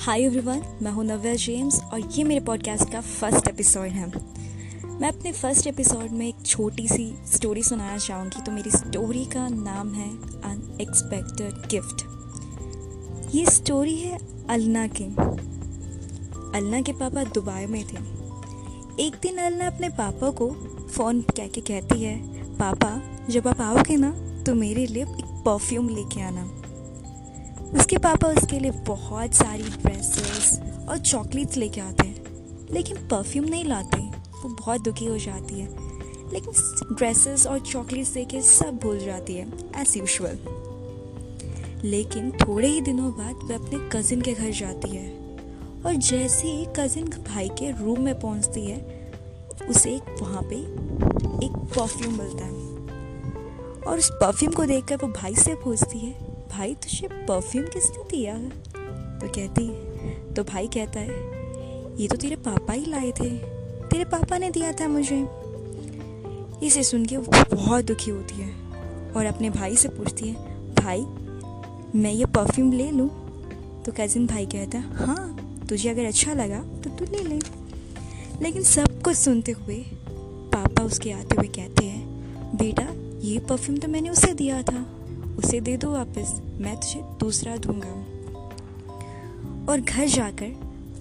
Hi everyone मैं हूँ नव्या James और ये मेरे पॉडकास्ट का फ़र्स्ट एपिसोड है। मैं अपने फ़र्स्ट एपिसोड में एक छोटी सी स्टोरी सुनाना चाहूँगी तो मेरी स्टोरी का नाम है अनएक्सपेक्टेड गिफ्ट ये स्टोरी है अलना की। अलना के पापा दुबई में थे। एक दिन अलना अपने पापा को फ़ोन कह के कहती है, पापा, जब आप आओगे ना तो मेरे लिए एक परफ्यूम लेके आना। उसके पापा उसके लिए बहुत सारी ड्रेसेस और चॉकलेट्स लेके आते हैं, लेकिन परफ्यूम नहीं लाते, वो बहुत दुखी हो जाती है। लेकिन ड्रेसेस और चॉकलेट्स देके सब भूल जाती है एज यूजल लेकिन थोड़े ही दिनों बाद वह अपने कज़िन के घर जाती है और जैसे ही कज़िन भाई के रूम में पहुँचती है, उसे वहाँ पे एक परफ्यूम मिलता है। और उस परफ्यूम को देखकर वो भाई से पूछती है भाई तुझे परफ्यूम किसने दिया तो कहती तो भाई कहता है, ये तो तेरे पापा ही लाए थे। तेरे पापा ने दिया था मुझे। इसे सुन के वो बहुत दुखी होती है और अपने भाई से पूछती है, भाई, मैं ये परफ्यूम ले लूँ? तो कज़िन भाई कहता, है हाँ तुझे अगर अच्छा लगा तो तू ले ले। लेकिन सब कुछ सुनते हुए पापा उसके आते हुए कहते हैं, बेटा, ये परफ्यूम तो मैंने उसे दिया था। उसे दे दो वापस, मैं तुझे दूसरा दूँगा। और घर जाकर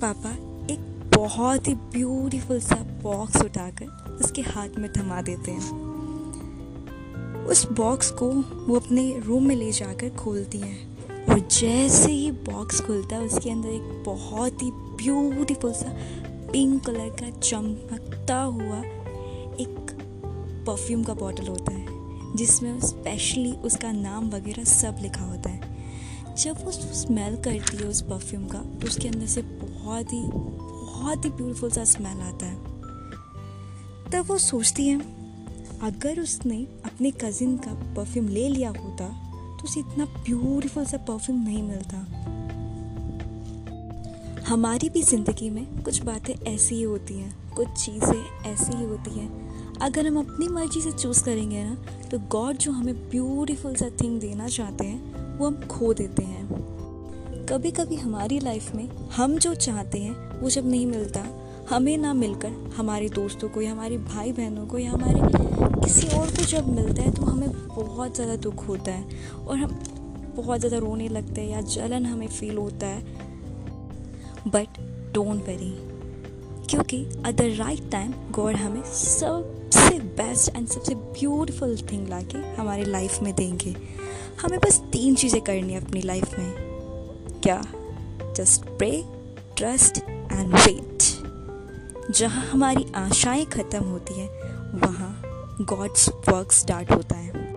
पापा एक बहुत ही ब्यूटीफुल सा बॉक्स उठाकर उसके हाथ में थमा देते हैं। उस बॉक्स को वो अपने रूम में ले जाकर खोलती हैं। और जैसे ही बॉक्स खुलता है, उसके अंदर एक बहुत ही ब्यूटीफुल सा पिंक कलर का चमकता हुआ एक परफ्यूम का बॉटल होता है। जिसमें स्पेशली उसका नाम वगैरह सब लिखा होता है। जब वो स्मेल करती है उस परफ्यूम का तो उसके अंदर से बहुत ही बहुत ही ब्यूटीफुल सा स्मेल आता है। तब वो सोचती है, अगर उसने अपने कज़िन का परफ्यूम ले लिया होता तो उसे इतना ब्यूटीफुल सा परफ्यूम नहीं मिलता। हमारी भी ज़िंदगी में कुछ बातें ऐसी ही होती हैं, कुछ चीज़ें ऐसी ही होती हैं अगर हम अपनी मर्ज़ी से चूज़ करेंगे ना तो गॉड जो हमें ब्यूटीफुल सा थिंग देना चाहते हैं, वो हम खो देते हैं। कभी कभी हमारी लाइफ में हम जो चाहते हैं, वो जब नहीं मिलता, हमें ना मिलकर हमारे दोस्तों को या हमारे भाई बहनों को या हमारे किसी और को जब मिलता है तो हमें बहुत ज़्यादा दुख होता है और हम बहुत ज़्यादा रोने लगते हैं या जलन हमें फील होता है। बट डोंट वेरी क्योंकि at the right time God हमें सबसे बेस्ट एंड सबसे ब्यूटीफुल थिंग ला के हमारी लाइफ में देंगे। हमें बस तीन चीज़ें करनी है अपनी लाइफ में। क्या? Just pray trust and wait जहाँ हमारी आशाएँ ख़त्म होती हैं, वहाँ गॉड्स वर्क स्टार्ट होता है।